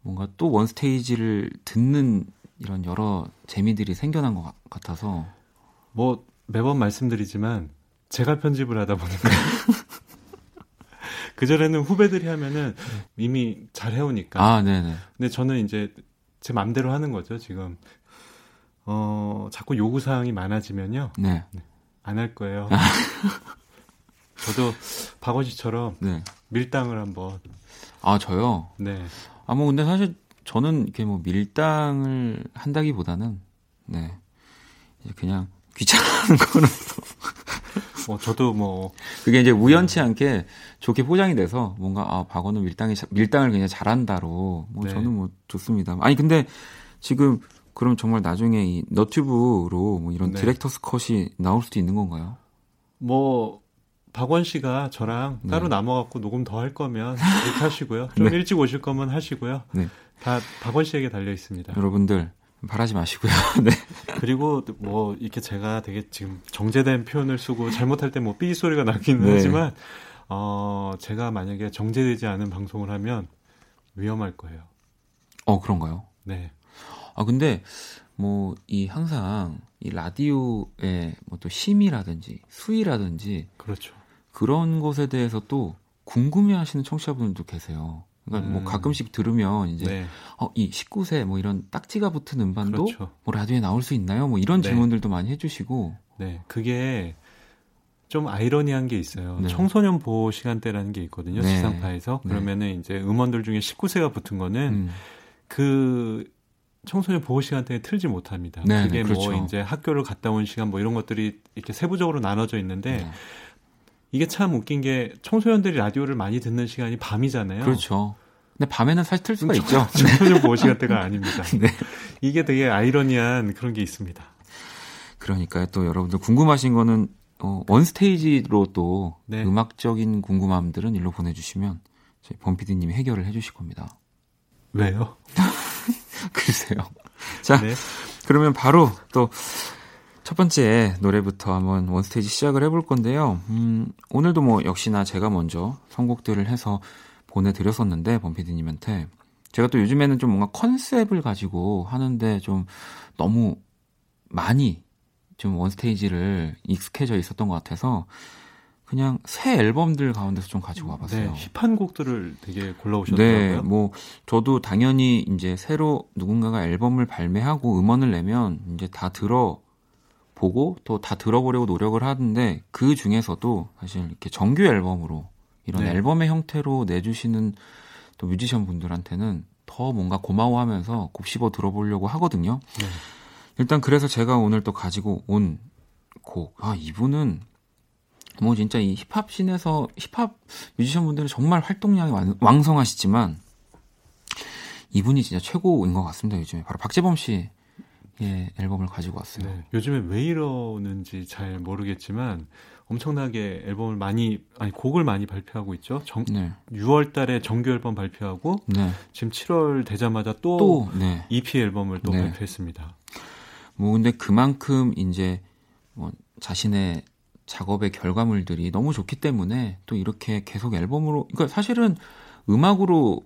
뭔가 또 원스테이지를 듣는 이런 여러 재미들이 생겨난 것 같- 같아서 뭐 매번 말씀드리지만 제가 편집을 하다 보니까 그 전에는 후배들이 하면은 이미 잘 해오니까. 아, 네네. 근데 저는 이제 제 맘대로 하는 거죠 지금. 어 자꾸 요구 사항이 많아지면요 네. 안 할 거예요. 저도 박원 씨처럼 네. 밀당을 한번. 아, 저요? 네. 아, 뭐, 근데 사실 저는 이렇게 뭐 밀당을 한다기보다는, 네. 그냥 귀찮아하는 거는 뭐 저도 뭐 그게 이제 우연치 않게 좋게 포장이 돼서 뭔가, 아, 박원은 밀당이, 자- 밀당을 그냥 잘한다로, 뭐 네. 저는 뭐 좋습니다. 아니, 근데 지금 그럼 정말 나중에 이 너튜브로 뭐 이런 네. 디렉터스 컷이 나올 수도 있는 건가요? 뭐 박원 씨가 저랑 네. 따로 남아갖고 녹음 더 할 거면 이렇게 하시고요. 좀 네. 일찍 오실 거면 하시고요. 네. 다 박원 씨에게 달려 있습니다. 여러분들, 바라지 마시고요. 네. 그리고 뭐 이렇게 제가 되게 지금 정제된 표현을 쓰고 잘못할 때 뭐 삐 소리가 나기는 네. 하지만 어 제가 만약에 정제되지 않은 방송을 하면 위험할 거예요. 어, 그런가요? 네. 아 근데 뭐 이 항상 이 라디오의 뭐 또 심이라든지 수위라든지 그렇죠. 그런 것에 대해서 또 궁금해하시는 청취자분들도 계세요. 그러니까 뭐 음. 가끔씩 들으면 이제 네. 어, 이 19세 뭐 이런 딱지가 붙은 음반도 그렇죠. 뭐 라디오에 나올 수 있나요? 뭐 이런 네. 질문들도 많이 해주시고 네. 그게 좀 아이러니한 게 있어요. 네. 청소년 보호 시간대라는 게 있거든요. 네. 지상파에서. 네. 그러면은 이제 음원들 중에 19세가 붙은 거는 음, 그 청소년 보호 시간대에 틀지 못합니다. 네, 그게 네, 그렇죠. 뭐 이제 학교를 갔다 온 시간 뭐 이런 것들이 이렇게 세부적으로 나눠져 있는데 네. 이게 참 웃긴 게 청소년들이 라디오를 많이 듣는 시간이 밤이잖아요. 그렇죠. 근데 밤에는 사실 틀 수가 있죠. 청소년 보호 시간 대가 아닙니다. 네. 이게 되게 아이러니한 그런 게 있습니다. 그러니까 또 여러분들 궁금하신 거는 어, 원스테이지로 또 네. 음악적인 궁금함들은 일로 보내주시면 저희 범피디님이 해결을 해주실 겁니다. 왜요? 글쎄요. 자, 네. 그러면 바로 또 첫 번째 노래부터 한번 원스테이지 시작을 해볼 건데요. 음, 오늘도 뭐 역시나 제가 먼저 선곡들을 해서 보내드렸었는데, 범피디님한테. 제가 또 요즘에는 좀 뭔가 컨셉을 가지고 하는데 좀 너무 많이 좀 원스테이지를 익숙해져 있었던 것 같아서 그냥 새 앨범들 가운데서 좀 가지고 와봤어요. 네, 힙한 곡들을 되게 네, 골라오셨더라고요. 뭐 저도 당연히 이제 새로 누군가가 앨범을 발매하고 음원을 내면 이제 다 들어 보고 또 다 들어보려고 노력을 하는데 그 중에서도 사실 이렇게 정규 앨범으로 이런 네. 앨범의 형태로 내주시는 또 뮤지션 분들한테는 더 뭔가 고마워하면서 곱씹어 들어보려고 하거든요. 네. 일단 그래서 제가 오늘 또 가지고 온 곡, 아 이분은 뭐 진짜 이 힙합 씬에서 힙합 뮤지션 분들은 정말 활동량이 왕- 왕성하시지만 이분이 진짜 최고인 것 같습니다 요즘에 바로 박재범 씨 의 앨범을 가지고 왔어요. 네, 요즘에 왜 이러는지 잘 모르겠지만 엄청나게 앨범을 많이 아니 곡을 많이 발표하고 있죠. 정, 네, 6월 달에 정규 앨범 발표하고 네, 지금 7월 되자마자 또, 또 네. EP 앨범을 또 네. 발표했습니다. 뭐 근데 그만큼 이제 뭐 자신의 작업의 결과물들이 너무 좋기 때문에 또 이렇게 계속 앨범으로 그러니까 사실은 음악으로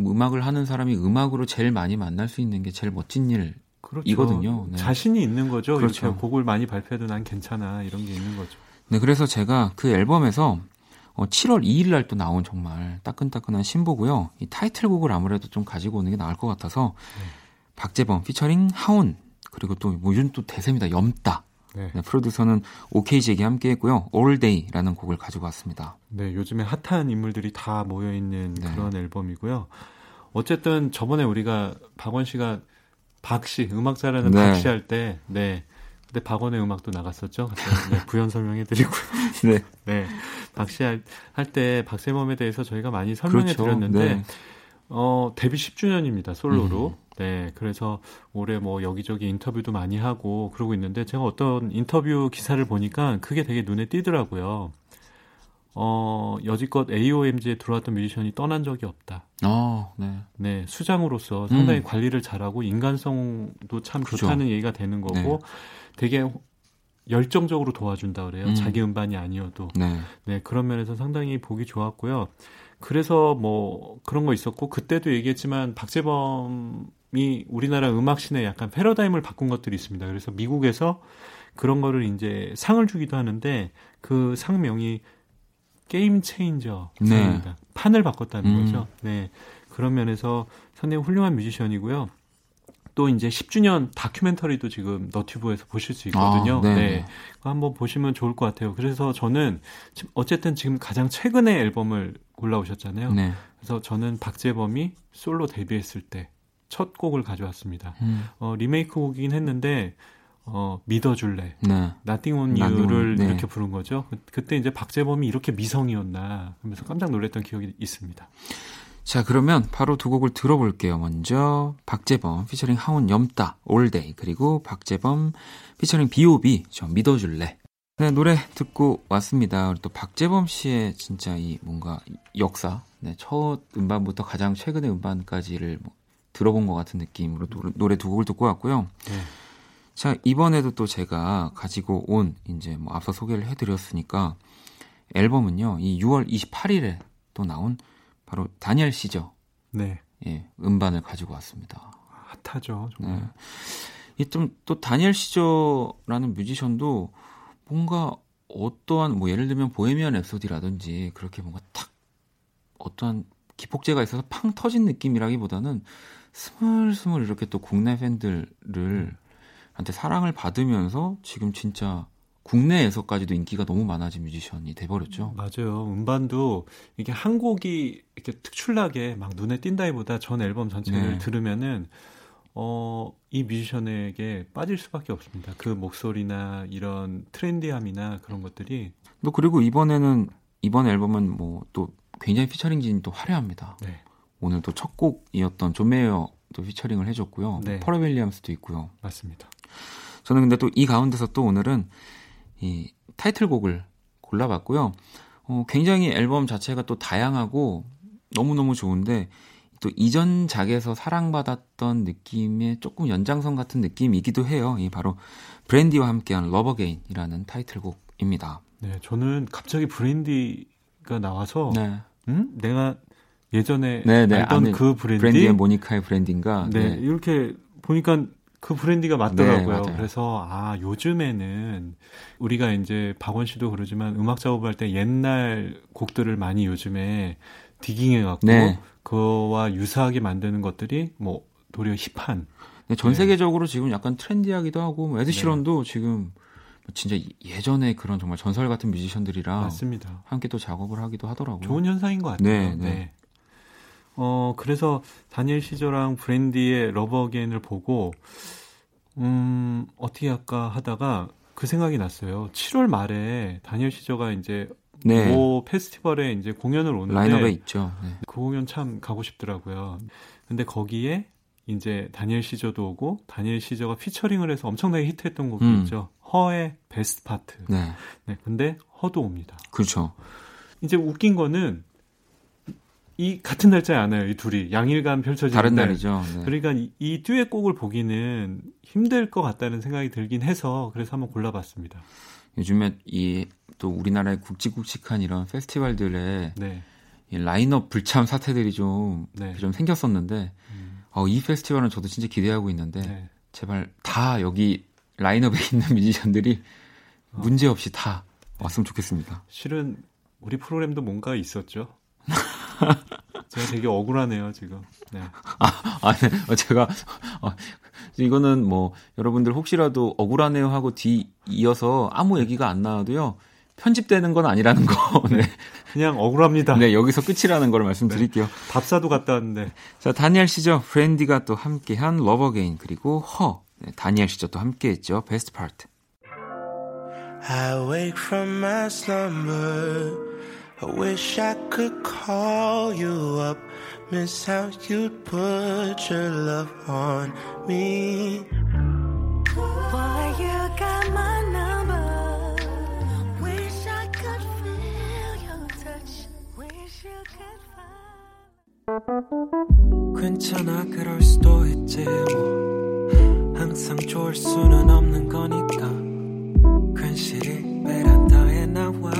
음악을 하는 사람이 음악으로 제일 많이 만날 수 있는 게 제일 멋진 일. 그렇죠. 이거든요. 네. 자신이 있는 거죠. 그렇죠. 이렇게 곡을 많이 발표해도 난 괜찮아 이런 게 있는 거죠. 네, 그래서 제가 그 앨범에서 어, 7월 2일 날 또 나온 정말 따끈따끈한 신보고요. 이 타이틀곡을 아무래도 좀 가지고 오는 게 나을 것 같아서 박재범 피처링 하온 그리고 또 뭐 요즘 또 대세입니다. 염따. 네. 네, 프로듀서는 OKJ에게 함께 했고요. All Day라는 곡을 가지고 왔습니다. 네, 요즘에 핫한 인물들이 다 모여 있는 네. 그런 앨범이고요. 어쨌든 저번에 우리가 박원 씨가 박씨 음악 잘하는 네. 박씨 할 때, 네 그때 박원의 음악도 나갔었죠. 네, 부연 설명해드리고요. 네. 네, 박씨 할때 박세범에 대해서 저희가 많이 설명해 드렸는데 네. 어, 데뷔 10주년입니다. 솔로로. 음. 네. 그래서 올해 뭐 여기저기 인터뷰도 많이 하고 그러고 있는데 제가 어떤 인터뷰 기사를 보니까 그게 되게 눈에 띄더라고요. 어, 여지껏 AOMG에 들어왔던 뮤지션이 떠난 적이 없다. 어, 네. 네, 수장으로서 상당히 음. 관리를 잘하고 인간성도 참 그죠. 좋다는 얘기가 되는 거고 네. 되게 열정적으로 도와준다 그래요. 음. 자기 음반이 아니어도. 네. 네, 그런 면에서 상당히 보기 좋았고요. 그래서 뭐 그런 거 있었고 그때도 얘기했지만 박재범이 우리나라 음악 신에 약간 패러다임을 바꾼 것들이 있습니다. 그래서 미국에서 그런 거를 이제 상을 주기도 하는데 그 상명이 게임 체인저 네. 판을 바꿨다는 음. 거죠. 네. 그런 면에서 상당히 훌륭한 뮤지션이고요. 또 이제 10주년 다큐멘터리도 지금 너튜브에서 보실 수 있거든요. 아, 네. 네. 한번 보시면 좋을 것 같아요. 그래서 저는 어쨌든 지금 가장 최근에 앨범을 골라오셨잖아요. 네. 그래서 저는 박재범이 솔로 데뷔했을 때 첫 곡을 가져왔습니다. 음. 어, 리메이크 곡이긴 했는데 어, 믿어줄래. 네. Nothing on You를 네. 이렇게 부른 거죠. 그- 그때 이제 박재범이 이렇게 미성이었나 하면서 깜짝 놀랐던 기억이 있습니다. 자, 그러면 바로 두 곡을 들어볼게요. 먼저 박재범 피처링 하온 염따 All Day 그리고 박재범 피처링 B.O.B 저 믿어줄래. 네, 노래 듣고 왔습니다. 우리 또 박재범 씨의 진짜 이 뭔가 역사, 네, 첫 음반부터 가장 최근의 음반까지를 뭐 들어본 것 같은 느낌으로 노- 노래 두 곡을 듣고 왔고요. 네. 자, 이번에도 또 제가 가지고 온 이제 뭐 앞서 소개를 해드렸으니까 앨범은요, 이 6월 28일에 또 나온 바로 다니엘 시저 네. 예, 음반을 가지고 왔습니다. 핫하죠. 정말. 네. 이좀또 다니엘 시저라는 뮤지션도 뭔가 어떠한 뭐 예를 들면 보헤미안 랩소디라든지 그렇게 뭔가 탁 어떠한 기폭제가 있어서 팡 터진 느낌이라기보다는 스물스물 이렇게 또 국내 팬들을 한테 사랑을 받으면서 지금 진짜 국내에서까지도 인기가 너무 많아진 뮤지션이 돼버렸죠. 맞아요. 음반도 이게 한 곡이 이렇게 특출나게 막 눈에 띈다기보다 전 앨범 전체를 네. 들으면은 어, 이 뮤지션에게 빠질 수밖에 없습니다. 그 목소리나 이런 트렌디함이나 그런 것들이 또 그리고 이번에는 이번 앨범은 뭐 또 굉장히 피처링진이 또 화려합니다. 네, 오늘 또 첫 곡이었던 존 메이어도 피처링을 해줬고요. 네. 퍼렐 윌리엄스도 있고요. 맞습니다. 저는 근데 또 이 가운데서 또 오늘은 이 타이틀곡을 골라봤고요. 어, 굉장히 앨범 자체가 또 다양하고 너무너무 좋은데 또 이전 작에서 사랑받았던 느낌의 조금 연장선 같은 느낌이기도 해요. 이 바로 브랜디와 함께한 Love Again이라는 타이틀곡입니다. 네, 저는 갑자기 브랜디가 나와서 네. 음? 내가 예전에 네, 네. 알던 아는 그 브랜디 브랜디의 모니카의 브랜디인가? 네, 이렇게 보니까 그 브랜디가 맞더라고요. 네. 그래서 아 요즘에는 우리가 이제 박원 씨도 그러지만 음악 작업할 때 옛날 곡들을 많이 요즘에 digging해 갖고 네. 그와 유사하게 만드는 것들이 뭐 도리어 힙한 네, 전 네. 세계적으로 지금 약간 트렌디하기도 하고 뭐 에드시런도 지금 진짜 예전에 그런 정말 전설 같은 뮤지션들이랑 맞습니다. 함께 또 작업을 하기도 하더라고요. 좋은 현상인 것 같아요. 네, 네, 네. 어 그래서 다니엘 시저랑 브랜디의 Love Again을 보고 음 어떻게 할까 하다가 그 생각이 났어요. 7월 말에 다니엘 시저가 이제 네. 모 페스티벌에 이제 공연을 오는데 라인업에 있죠. 네. 그 공연 참 가고 싶더라고요. 근데 거기에 이제 다니엘 시저도 오고 다니엘 시저가 피처링을 해서 엄청나게 히트했던 곡이 음. 있죠. H.E.R.의 Best Part. 네. 네, 근데 허도 옵니다. 그렇죠. 이제 웃긴 거는 이 같은 날짜에 안 와요. 이 둘이 양일간 펼쳐지는데 다른 날이죠. 네. 그러니까 이, 이 듀엣 곡을 보기는 힘들 것 같다는 생각이 들긴 해서 그래서 한번 골라봤습니다. 요즘에 이 또 우리나라의 굵직굵직한 이런 페스티벌들의 네, 이 라인업 불참 사태들이 좀, 네. 좀 생겼었는데 음, 어, 이 페스티벌은 저도 진짜 기대하고 있는데 네. 제발 다 여기 라인업에 있는 뮤지션들이 어. 문제 없이 다 왔으면 좋겠습니다. 실은 우리 프로그램도 뭔가 있었죠. 제가 되게 억울하네요 지금. 네. 아, 네. 어, 제가 어, 이거는 뭐 여러분들 혹시라도 억울하네요 하고 뒤 이어서 아무 얘기가 안 나와도요 편집되는 건 아니라는 거. 네. 그냥 억울합니다. 네, 여기서 끝이라는 걸 말씀드릴게요. 답사도 갔다 왔는데 자, 다니엘 시저 브랜디가 또 함께한 Love Again 그리고 허 네, 다니엘 시저 또 함께했죠. Best Part I wake from my slumber. I wish I could call you up. Miss how you'd put your love on me. Boy, you got my number. Wish I could feel your touch. Wish you could find. 괜찮아 그럴 수도 있지 뭐 항상 좋을 수는 없는 거니까 괜시리 베란다에 나와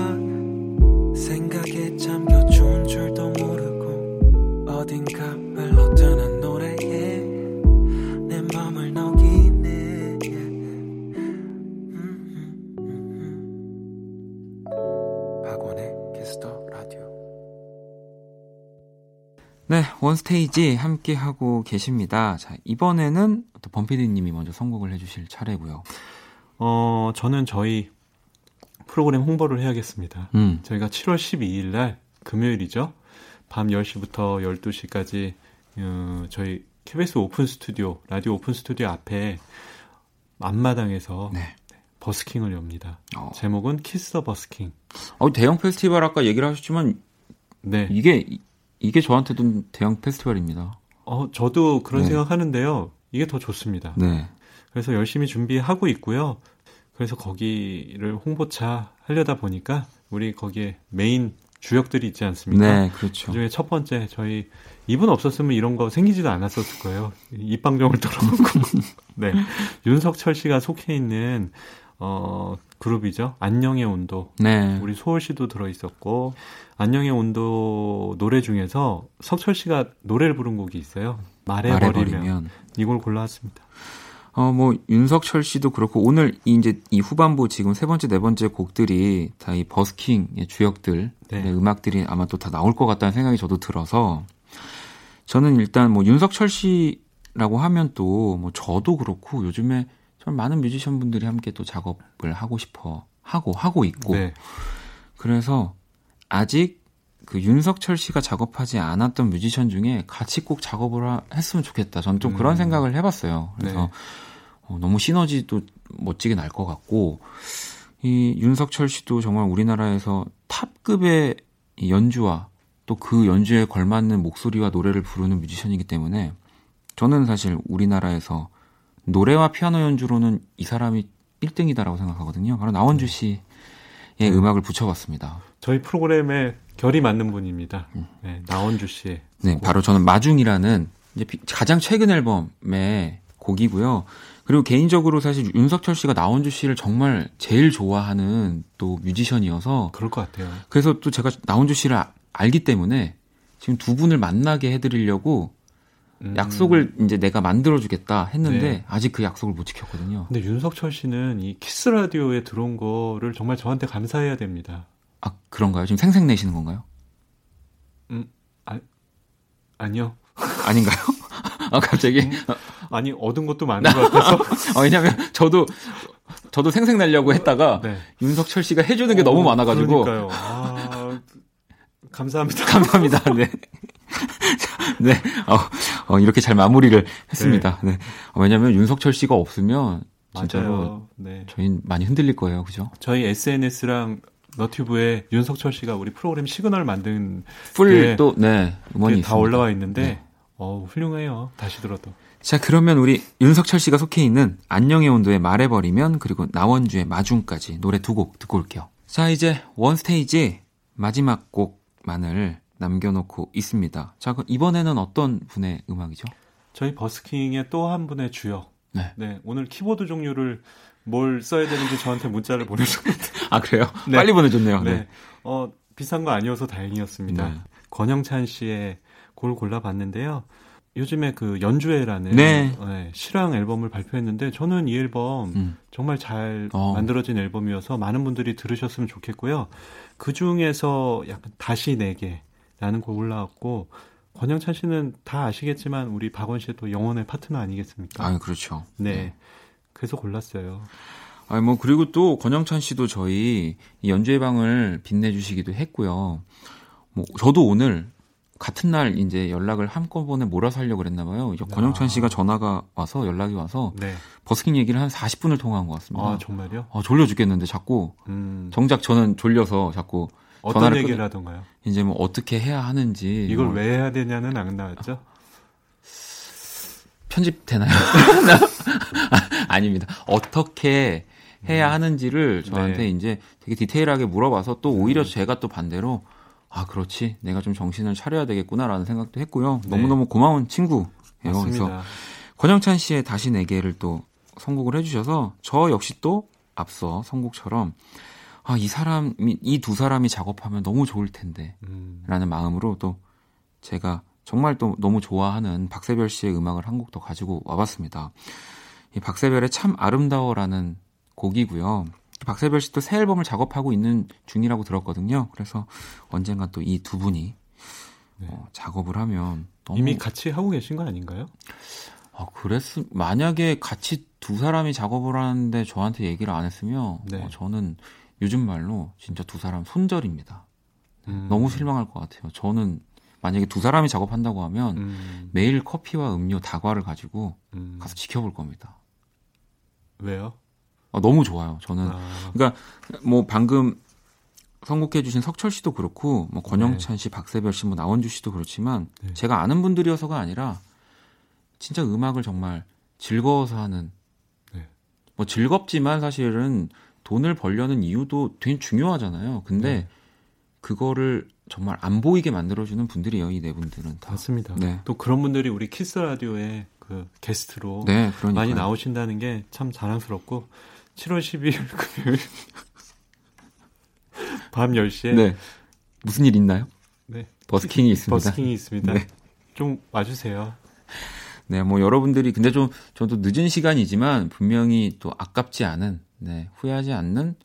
생각에 잠겨 좋은 줄도 모르고 어딘가 흘러드는 노래에 내 맘을 녹이네 음, 음, 음, 음. 박원의 Kiss the Radio 네, One Stage 함께 하고 계십니다. 자, 이번에는 또 범피디님이 먼저 선곡을 해주실 차례고요. 어, 저는 저희 프로그램 홍보를 해야겠습니다. 음, 저희가 7월 12일 날 금요일이죠. 밤 10시부터 12시까지 어, 저희 KBS 오픈 스튜디오, 라디오 오픈 스튜디오 앞에 앞마당에서 네. 버스킹을 엽니다. 어. 제목은 Kiss the Busking. 어, 대형 페스티벌 아까 얘기를 하셨지만 네. 이게 이- 이게 저한테도 대형 페스티벌입니다. 어, 저도 그런 네. 생각하는데요. 이게 더 좋습니다. 네. 그래서 열심히 준비하고 있고요. 그래서 거기를 홍보차 하려다 보니까 우리 거기에 메인 주역들이 있지 않습니까? 네, 그렇죠. 그중에 첫 번째 저희 이분 없었으면 이런 거 생기지도 않았었을 거예요. 입방정을 털어놓고 네 윤석철 씨가 속해 있는 어 그룹이죠. 안녕의 온도. 네. 우리 소월 씨도 들어 있었고 안녕의 온도 노래 중에서 석철 씨가 노래를 부른 곡이 있어요. 말해버리면, 말해버리면 이걸 골라왔습니다. 어, 뭐, 윤석철 씨도 그렇고, 오늘 이 이제 이 후반부 지금 세 번째, 네 번째 곡들이 다 이 버스킹의 주역들, 네. 의 음악들이 아마 또 다 나올 것 같다는 생각이 저도 들어서, 저는 일단 뭐, 윤석철 씨라고 하면 또, 뭐, 저도 그렇고, 요즘에 좀 많은 뮤지션 분들이 함께 또 작업을 하고 싶어 하고, 하고 있고, 네. 그래서 아직 그 윤석철 씨가 작업하지 않았던 뮤지션 중에 같이 꼭 작업을 하- 했으면 좋겠다. 저는 좀 그런 음. 생각을 생각을 해봤어요. 그래서 네. 어, 너무 시너지도 멋지게 날 것 같고 이 윤석철 씨도 정말 우리나라에서 탑급의 이 연주와 또 그 연주에 걸맞는 목소리와 노래를 부르는 뮤지션이기 때문에 저는 사실 우리나라에서 노래와 피아노 연주로는 이 사람이 1등이다라고 생각하거든요. 바로 나원주 씨의 음악을 붙여봤습니다. 저희 프로그램에 결이 맞는 분입니다. 네, 나원주 씨의 네, 바로 저는 마중이라는 이제 비- 가장 최근 앨범의 곡이고요. 그리고 개인적으로 사실 윤석철 씨가 나원주 씨를 정말 제일 좋아하는 또 뮤지션이어서 그럴 것 같아요. 그래서 또 제가 나원주 씨를 아- 알기 때문에 지금 두 분을 만나게 해드리려고 음. 약속을 이제 내가 만들어주겠다 했는데 네. 아직 그 약속을 못 지켰거든요. 근데 윤석철 씨는 이 키스 라디오에 들어온 거를 정말 저한테 감사해야 됩니다. 아 그런가요? 지금 생색 내시는 건가요? 아니요. 아닌가요? 아 갑자기 음. 아니 얻은 것도 많은 것 같아서. 아, 왜냐면 저도 저도 생색 내려고 했다가 네. 윤석철 씨가 해주는 게 너무 어, 많아가지고 그러니까요. 아, 감사합니다. 감사합니다. 네. 네. 어, 어, 이렇게 잘 마무리를 했습니다. 네. 어, 왜냐면 윤석철 씨가 없으면 진짜로. 네. 저희 많이 흔들릴 거예요. 그죠? 저희 SNS랑 너튜브에 윤석철 씨가 우리 프로그램 시그널 만든 풀 네. 또, 네. 음원이 게다 있습니다. 올라와 있는데 네. 어 훌륭해요. 다시 들어도. 자, 그러면 우리 윤석철 씨가 속해 있는 안녕의 온도에 말해버리면 그리고 나원주의 마중까지 노래 두 곡 듣고 올게요. 자, 이제 원스테이지 마지막 곡만을 남겨놓고 있습니다. 자, 그럼 이번에는 어떤 분의 음악이죠? 저희 버스킹의 또 한 분의 주역. 네. 오늘 키보드 종류를 뭘 써야 되는지 저한테 문자를 보내셨는데. 아, 그래요? 네. 빨리 보내줬네요. 네. 네. 어, 비싼 거 아니어서 다행이었습니다. 네. 권영찬 씨의 곡을 골라봤는데요. 요즘에 그 연주회라는 네. 네, 실황 앨범을 발표했는데 저는 이 앨범 음. 정말 잘 어. 만들어진 앨범이어서 많은 분들이 들으셨으면 좋겠고요. 그 중에서 약간 다시 내게라는 곡 올라왔고 권영찬 씨는 다 아시겠지만 우리 박원 씨의 또 영혼의 파트너 아니겠습니까? 아, 그렇죠. 네. 그래서 골랐어요. 아, 뭐, 그리고 또, 권영찬 씨도 저희 이 연주의 방을 빛내주시기도 했고요. 뭐, 저도 오늘 같은 날 이제 연락을 한꺼번에 몰아서 하려고 그랬나 봐요. 권영찬 씨가 전화가 와서 연락이 와서 네. 버스킹 얘기를 한 40분을 통화한 것 같습니다. 아 정말요? 아, 졸려 죽겠는데 자꾸 음, 정작 저는 졸려서 자꾸 어떤 전화를 얘기를 끊- 하던가요? 이제 뭐 어떻게 해야 하는지 이걸 뭐 왜 해야 되냐는 안 나왔죠? 편집 되나요? 아닙니다. 어떻게 해야 하는지를 저한테 네. 이제 되게 디테일하게 물어봐서 또 오히려 제가 또 반대로 아 그렇지 내가 좀 정신을 차려야 되겠구나라는 생각도 했고요. 네. 너무너무 고마운 친구예요. 그래서 맞습니다. 권영찬 씨의 다시 내게를 또 선곡을 해주셔서 저 역시 또 앞서 선곡처럼 아 이 사람이 이 두 사람이 작업하면 너무 좋을 텐데 음, 라는 마음으로 또 제가 정말 또 너무 좋아하는 박세별 씨의 음악을 한 곡 더 가지고 와봤습니다. 이 박세별의 참 아름다워라는 곡이고요. 박세별 씨도 새 앨범을 작업하고 있는 중이라고 들었거든요. 그래서 언젠가 또 이 두 분이 어, 작업을 하면 이미 같이 하고 계신 거 아닌가요? 아, 그랬 만약에 같이 두 사람이 작업을 하는데 저한테 얘기를 안 했으면 네. 어, 저는 요즘 말로 진짜 두 사람 손절입니다. 음, 너무 실망할 것 같아요. 저는 만약에 두 사람이 작업한다고 하면 음, 매일 커피와 음료 다과를 가지고 음, 가서 지켜볼 겁니다. 왜요? 아, 너무 좋아요. 저는 아, 그러니까 뭐 방금 선곡해주신 석철 씨도 그렇고 뭐 권영찬 씨, 박세별 씨, 뭐 나원주 씨도 그렇지만 네. 제가 아는 분들이어서가 아니라 진짜 음악을 정말 즐거워서 하는 네. 뭐 즐겁지만 사실은 돈을 벌려는 이유도 되게 중요하잖아요. 근데 네. 그거를 정말 안 보이게 만들어주는 분들이에요. 이 네 분들은 다. 맞습니다. 네. 또 그런 분들이 우리 키스 라디오에 그 게스트로 네, 많이 나오신다는 게 참 자랑스럽고 7월 12일 금요일 밤 10시에 네. 무슨 일 있나요? 네. 버스킹이 있습니다. 버스킹이 있습니다. 네. 좀 와주세요. 네, 뭐 여러분들이 근데 좀 저도 늦은 시간이지만 분명히 또 아깝지 않은, 네, 후회하지 않는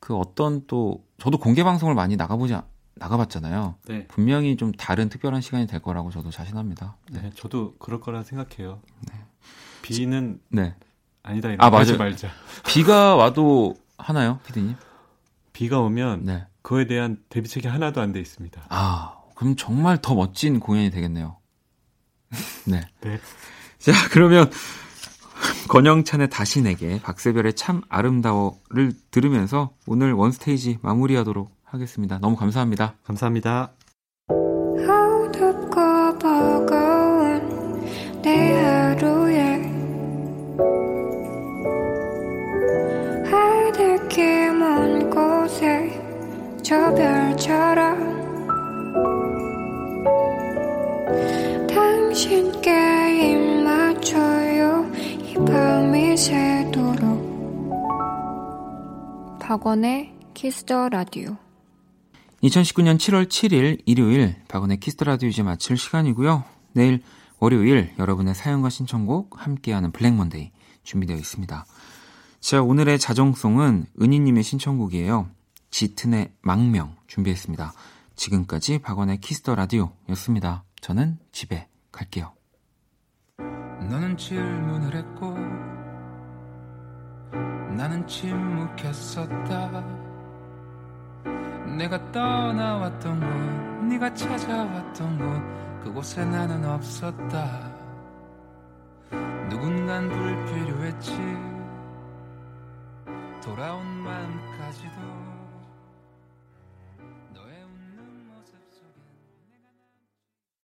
그 어떤 또 저도 공개 방송을 많이 나가보지 않- 나가봤잖아요. 네. 분명히 좀 다른 특별한 시간이 될 거라고 저도 자신합니다. 네, 저도 그럴 거라 생각해요. 비는 네, 아니다 아, 맞아요. 말자. 비가 와도 하나요, 피디님? 비가 오면 네. 그거에 대한 대비책이 하나도 안 돼 있습니다. 아, 그럼 정말 더 멋진 공연이 되겠네요. 네. 네. 자, 그러면 권영찬의 다시 내게 박세별의 참 아름다워를 들으면서 오늘 원스테이지 마무리하도록 하겠습니다. 너무 감사합니다. 감사합니다. 박원의 Kiss the Radio 2019년 7월 7일 일요일 박원의 Kiss the Radio 이제 마칠 시간이고요. 내일 월요일 여러분의 사연과 신청곡 함께하는 Black Monday 준비되어 있습니다. 자, 오늘의 자정송은 은희님의 신청곡이에요. 짙은의 망명 준비했습니다. 지금까지 박원의 Kiss the Radio였습니다. 저는 집에 갈게요. 너는 질문을 했고 나는 침묵했었다. 내가 떠나왔던 곳 네가 찾아왔던 곳 그곳에 나는 없었다. 누군간 불필요했지. 돌아온 마음까지도